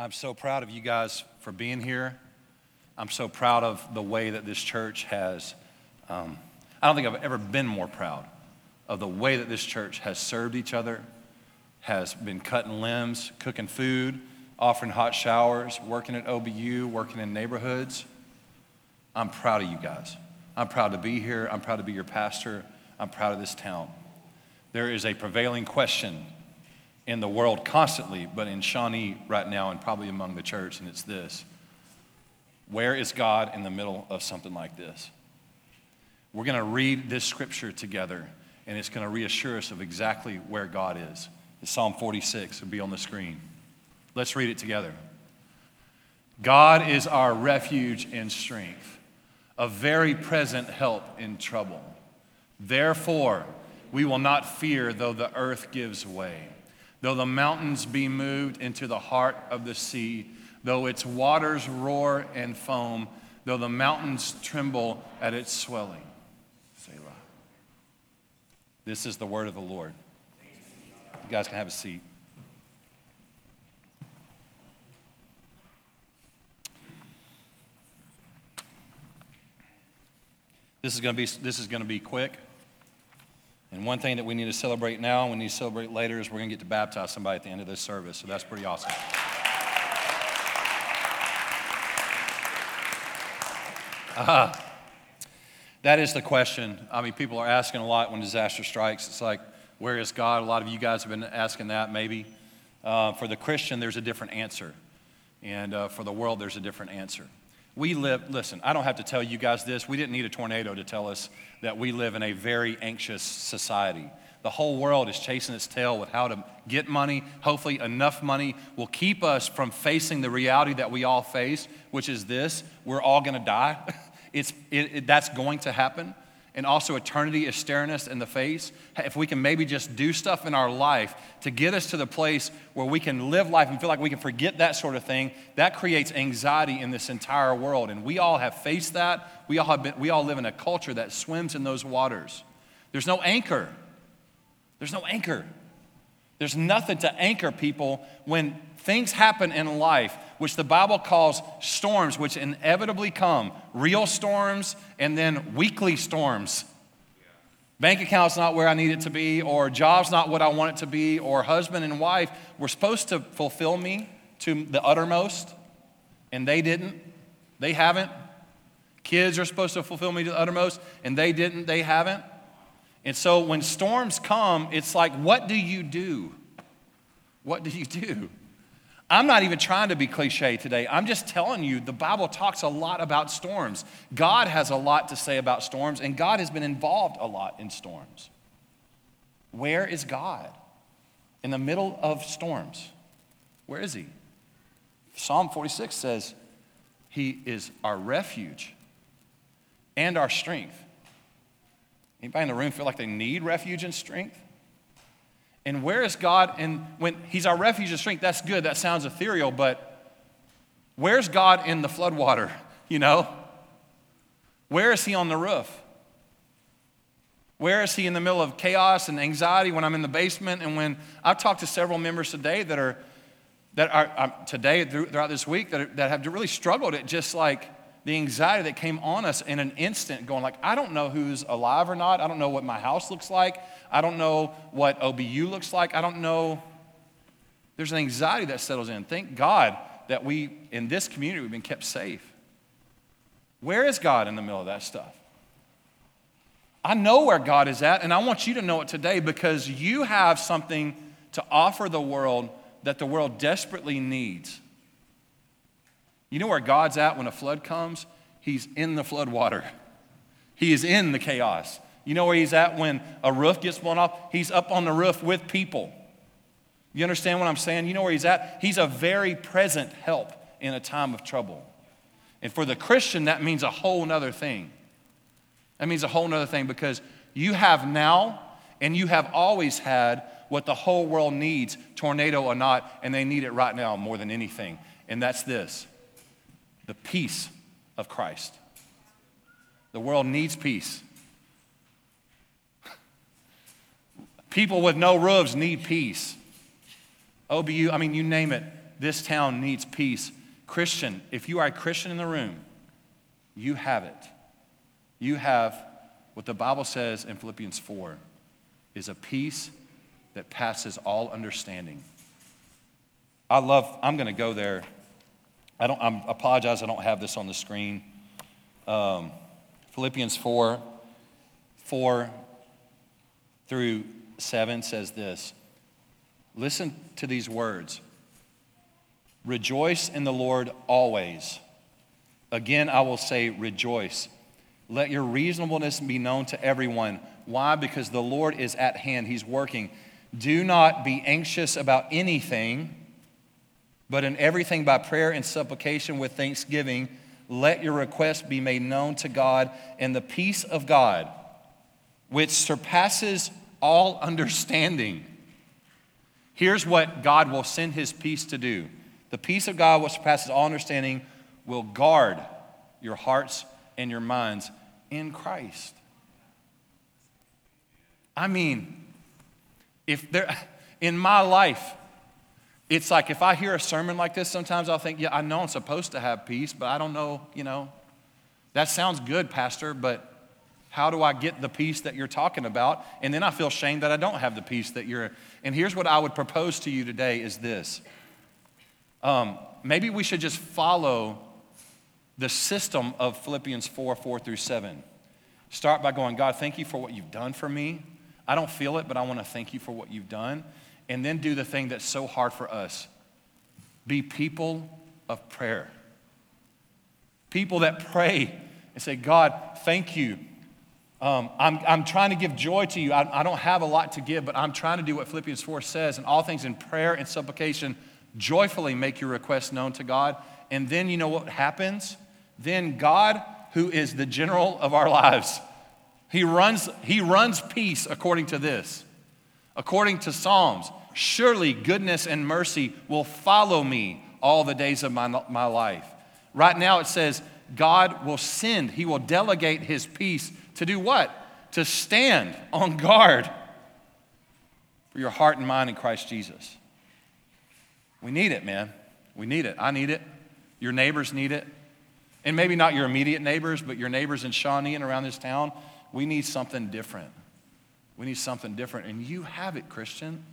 I'm so proud of you guys for being here. I'm so proud of the way that this church has, um, I don't think I've ever been more proud of the way that this church has served each other, has been cutting limbs, cooking food, offering hot showers, working at OBU, working in neighborhoods. I'm proud of you guys. I'm proud to be here. I'm proud to be your pastor. I'm proud of this town. There is a prevailing question in the world constantly, but in Shawnee right now and probably among the church, and it's this Where is God in the middle of something like this? We're going to read this scripture together, and it's going to reassure us of exactly where God is. It's Psalm 46 will be on the screen. Let's read it together. God is our refuge and strength, a very present help in trouble. Therefore, we will not fear though the earth gives way Though the mountains be moved into the heart of the sea, though its waters roar and foam, though the mountains tremble at its swelling. Selah. This is the word of the Lord. You guys can have a seat. This is going to be, this is going to be quick. And one thing that we need to celebrate now and we need to celebrate later is we're going to get to baptize somebody at the end of this service. So that's pretty awesome. Uh, that is the question. I mean, people are asking a lot when disaster strikes. It's like, where is God? A lot of you guys have been asking that maybe. Uh, for the Christian, there's a different answer. And uh, for the world, there's a different answer. We live, listen, I don't have to tell you guys this. We didn't need a tornado to tell us that we live in a very anxious society. The whole world is chasing its tail with how to get money. Hopefully, enough money will keep us from facing the reality that we all face, which is this we're all gonna die. It's, it, it, that's going to happen and also eternity is staring us in the face, if we can maybe just do stuff in our life to get us to the place where we can live life and feel like we can forget that sort of thing, that creates anxiety in this entire world. And we all have faced that. We all, have been, we all live in a culture that swims in those waters. There's no anchor. There's no anchor. There's nothing to anchor people when things happen in life, which the Bible calls storms, which inevitably come real storms and then weekly storms. Bank account's not where I need it to be, or job's not what I want it to be, or husband and wife were supposed to fulfill me to the uttermost, and they didn't. They haven't. Kids are supposed to fulfill me to the uttermost, and they didn't. They haven't. And so when storms come, it's like, what do you do? What do you do? I'm not even trying to be cliche today. I'm just telling you the Bible talks a lot about storms. God has a lot to say about storms, and God has been involved a lot in storms. Where is God in the middle of storms? Where is He? Psalm 46 says, He is our refuge and our strength. Anybody in the room feel like they need refuge and strength? And where is God? And when He's our refuge and strength, that's good. That sounds ethereal, but where's God in the floodwater? You know? Where is He on the roof? Where is He in the middle of chaos and anxiety when I'm in the basement? And when I've talked to several members today that are, that are um, today, throughout this week, that, are, that have really struggled at just like, the anxiety that came on us in an instant going like i don't know who's alive or not. I don't know what my house looks like. I don't know what obu looks like. I don't know. There's an anxiety that settles in. Thank god that we in this community we've been kept safe. Where is god in the middle of that stuff? I know where god is at and i want you to know it today because you have something to offer the world that the world desperately needs you know where God's at when a flood comes? He's in the flood water. He is in the chaos. You know where he's at when a roof gets blown off? He's up on the roof with people. You understand what I'm saying? You know where he's at? He's a very present help in a time of trouble. And for the Christian, that means a whole nother thing. That means a whole nother thing because you have now and you have always had what the whole world needs, tornado or not, and they need it right now more than anything. And that's this the peace of Christ. The world needs peace. People with no roofs need peace. OBU, I mean, you name it. this town needs peace. Christian, if you are a Christian in the room, you have it. You have what the Bible says in Philippians 4 is a peace that passes all understanding. I love, I'm going to go there. I don't, I'm apologize, I don't have this on the screen. Um, Philippians 4 4 through 7 says this Listen to these words Rejoice in the Lord always. Again, I will say, rejoice. Let your reasonableness be known to everyone. Why? Because the Lord is at hand, He's working. Do not be anxious about anything, but in everything by prayer and supplication with thanksgiving, let your requests be made known to God, and the peace of God, which surpasses all understanding. Here's what God will send His peace to do the peace of God, which surpasses all understanding, will guard your hearts and your minds in Christ. I mean, if there, in my life, it's like if I hear a sermon like this, sometimes I'll think, yeah, I know I'm supposed to have peace, but I don't know, you know, that sounds good, Pastor, but how do I get the peace that you're talking about? And then I feel shame that I don't have the peace that you're. And here's what I would propose to you today is this. Um, maybe we should just follow the system of Philippians 4 4 through 7. Start by going, God, thank you for what you've done for me. I don't feel it, but I want to thank you for what you've done. And then do the thing that's so hard for us be people of prayer. People that pray and say, God, thank you. Um, I'm, I'm trying to give joy to you. I, I don't have a lot to give, but I'm trying to do what Philippians 4 says, and all things in prayer and supplication, joyfully make your requests known to God. And then you know what happens? Then God, who is the general of our lives, he runs, he runs peace according to this. According to Psalms, surely goodness and mercy will follow me all the days of my, my life. Right now it says, God will send, He will delegate His peace to do what? To stand on guard for your heart and mind in Christ Jesus. We need it, man. We need it. I need it. Your neighbors need it. And maybe not your immediate neighbors, but your neighbors in Shawnee and around this town. We need something different. We need something different. And you have it, Christian.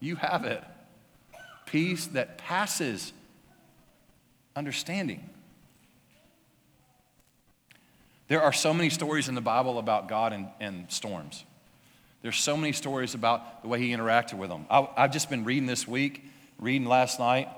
You have it. Peace that passes understanding. There are so many stories in the Bible about God and, and storms. There's so many stories about the way he interacted with them. I, have just been reading this week, reading last night.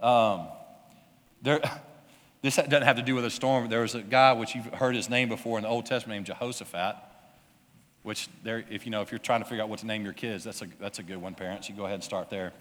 Um, there, this doesn't have to do with a storm. There was a guy, which you've heard his name before in the Old Testament, named Jehoshaphat, which there, if you know, if you're trying to figure out what to name your kids, that's a, that's a good one, parents. You go ahead and start there.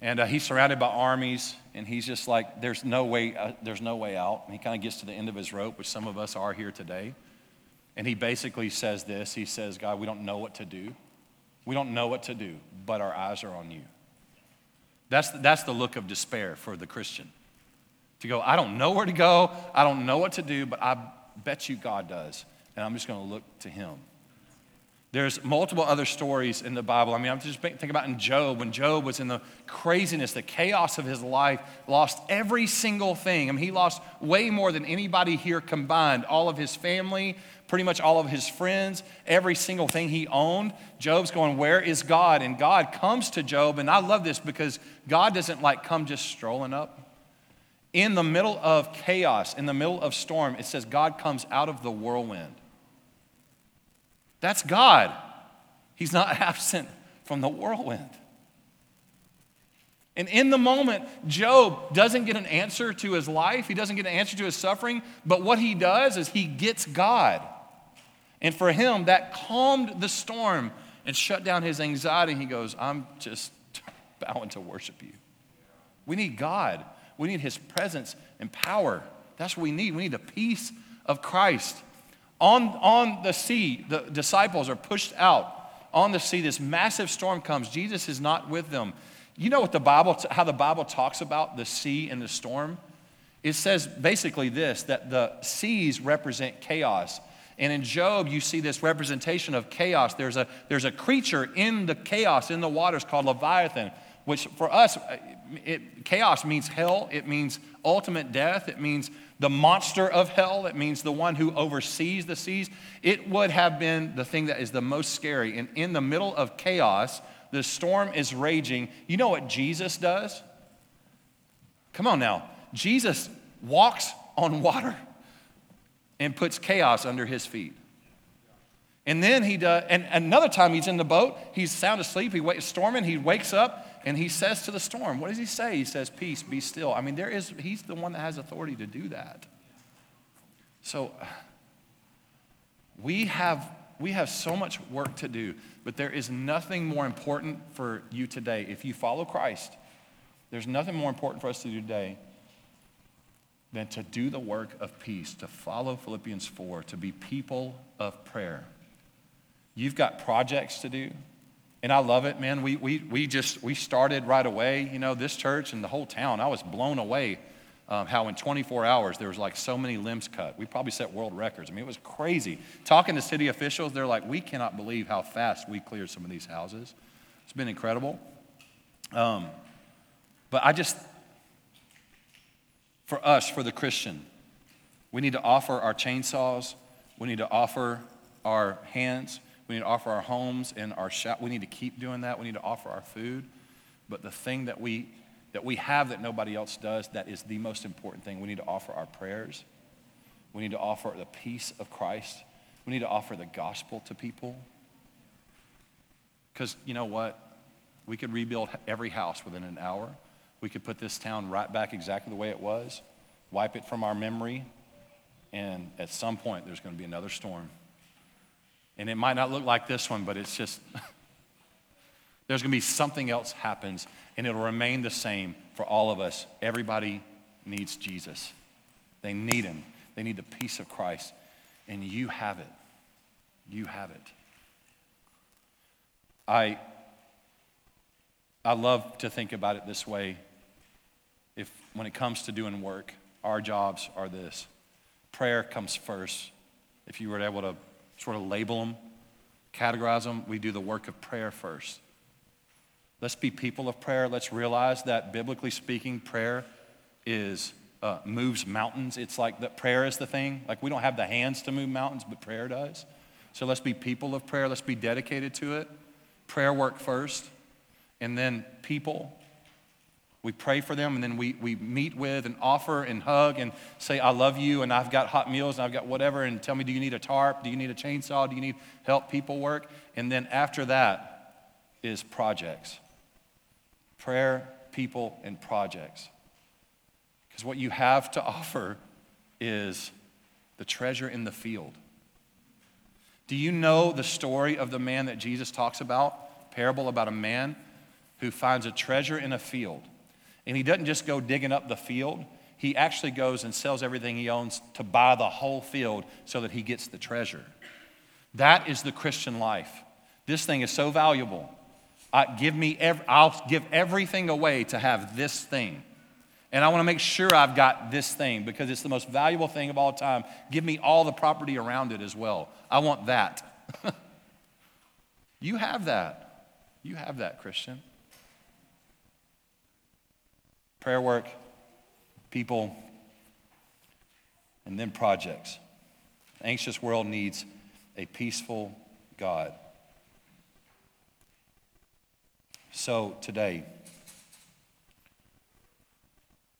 And uh, he's surrounded by armies, and he's just like, there's no way, uh, there's no way out. And he kind of gets to the end of his rope, which some of us are here today. And he basically says this He says, God, we don't know what to do. We don't know what to do, but our eyes are on you. That's the, that's the look of despair for the Christian to go, I don't know where to go, I don't know what to do, but I bet you God does. And I'm just going to look to Him. There's multiple other stories in the Bible. I mean, I'm just thinking about in Job, when Job was in the craziness, the chaos of his life, lost every single thing. I mean, he lost way more than anybody here combined. All of his family, pretty much all of his friends, every single thing he owned. Job's going, Where is God? And God comes to Job. And I love this because God doesn't like come just strolling up. In the middle of chaos, in the middle of storm, it says God comes out of the whirlwind. That's God. He's not absent from the whirlwind. And in the moment, Job doesn't get an answer to his life, he doesn't get an answer to his suffering, but what he does is he gets God. And for him, that calmed the storm and shut down his anxiety. He goes, I'm just bowing to worship you. We need God. We need his presence and power. That's what we need. We need the peace of Christ. On, on the sea, the disciples are pushed out. On the sea, this massive storm comes. Jesus is not with them. You know what the Bible, how the Bible talks about the sea and the storm? It says basically this that the seas represent chaos. And in Job, you see this representation of chaos. There's a, there's a creature in the chaos, in the waters called Leviathan which for us, it, chaos means hell, it means ultimate death, it means the monster of hell, it means the one who oversees the seas. It would have been the thing that is the most scary. And in the middle of chaos, the storm is raging. You know what Jesus does? Come on now. Jesus walks on water and puts chaos under his feet. And then he does, and another time he's in the boat, he's sound asleep, he storming, he wakes up and he says to the storm, what does he say? He says, Peace, be still. I mean, there is, he's the one that has authority to do that. So we have we have so much work to do, but there is nothing more important for you today. If you follow Christ, there's nothing more important for us to do today than to do the work of peace, to follow Philippians 4, to be people of prayer. You've got projects to do. And I love it, man. We, we, we just, we started right away, you know, this church and the whole town. I was blown away um, how in 24 hours there was like so many limbs cut. We probably set world records. I mean, it was crazy. Talking to city officials, they're like, we cannot believe how fast we cleared some of these houses. It's been incredible. Um, but I just, for us, for the Christian, we need to offer our chainsaws. We need to offer our hands. We need to offer our homes and our shop. We need to keep doing that. We need to offer our food. But the thing that we that we have that nobody else does, that is the most important thing. We need to offer our prayers. We need to offer the peace of Christ. We need to offer the gospel to people. Because you know what? We could rebuild every house within an hour. We could put this town right back exactly the way it was, wipe it from our memory, and at some point there's going to be another storm. And it might not look like this one, but it's just, there's going to be something else happens, and it'll remain the same for all of us. Everybody needs Jesus. They need him. They need the peace of Christ. And you have it. You have it. I, I love to think about it this way. If when it comes to doing work, our jobs are this. Prayer comes first. If you were able to sort of label them, categorize them. We do the work of prayer first. Let's be people of prayer. Let's realize that biblically speaking, prayer is uh, moves mountains. It's like that prayer is the thing. Like we don't have the hands to move mountains, but prayer does. So let's be people of prayer. Let's be dedicated to it. Prayer work first, and then people we pray for them and then we, we meet with and offer and hug and say, I love you and I've got hot meals and I've got whatever. And tell me, do you need a tarp? Do you need a chainsaw? Do you need help people work? And then after that is projects prayer, people, and projects. Because what you have to offer is the treasure in the field. Do you know the story of the man that Jesus talks about? Parable about a man who finds a treasure in a field. And he doesn't just go digging up the field, he actually goes and sells everything he owns to buy the whole field so that he gets the treasure. That is the Christian life. This thing is so valuable. I, give me ev- I'll give everything away to have this thing. And I want to make sure I've got this thing because it's the most valuable thing of all time. Give me all the property around it as well. I want that. you have that. You have that, Christian prayer work, people, and then projects. The anxious world needs a peaceful God. So today,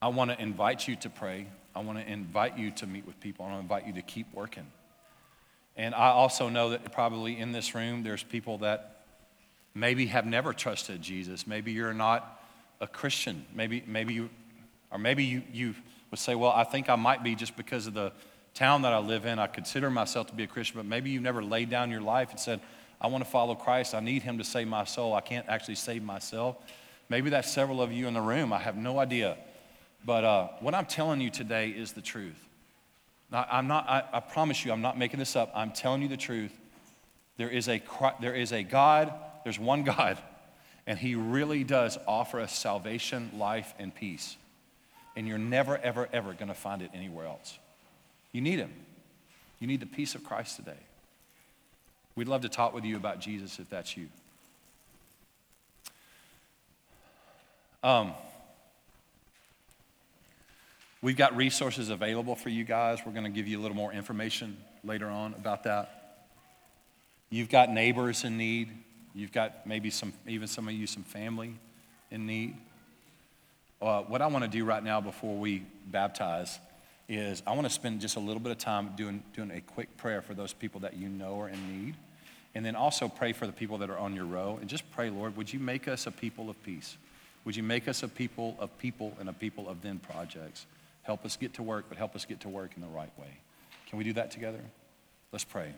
I want to invite you to pray. I want to invite you to meet with people. I want to invite you to keep working. And I also know that probably in this room, there's people that maybe have never trusted Jesus. Maybe you're not a Christian. Maybe, maybe you, or maybe you, you would say, well, I think I might be just because of the town that I live in. I consider myself to be a Christian, but maybe you've never laid down your life and said, I want to follow Christ. I need him to save my soul. I can't actually save myself. Maybe that's several of you in the room. I have no idea. But uh, what I'm telling you today is the truth. Now, I'm not, I, I promise you, I'm not making this up. I'm telling you the truth. There is a, there is a God, there's one God and He really does offer us salvation, life, and peace. And you're never, ever, ever going to find it anywhere else. You need Him. You need the peace of Christ today. We'd love to talk with you about Jesus if that's you. Um, we've got resources available for you guys. We're going to give you a little more information later on about that. You've got neighbors in need. You've got maybe some, even some of you, some family in need. Uh, what I want to do right now before we baptize is I want to spend just a little bit of time doing, doing a quick prayer for those people that you know are in need. And then also pray for the people that are on your row. And just pray, Lord, would you make us a people of peace? Would you make us a people of people and a people of then projects? Help us get to work, but help us get to work in the right way. Can we do that together? Let's pray.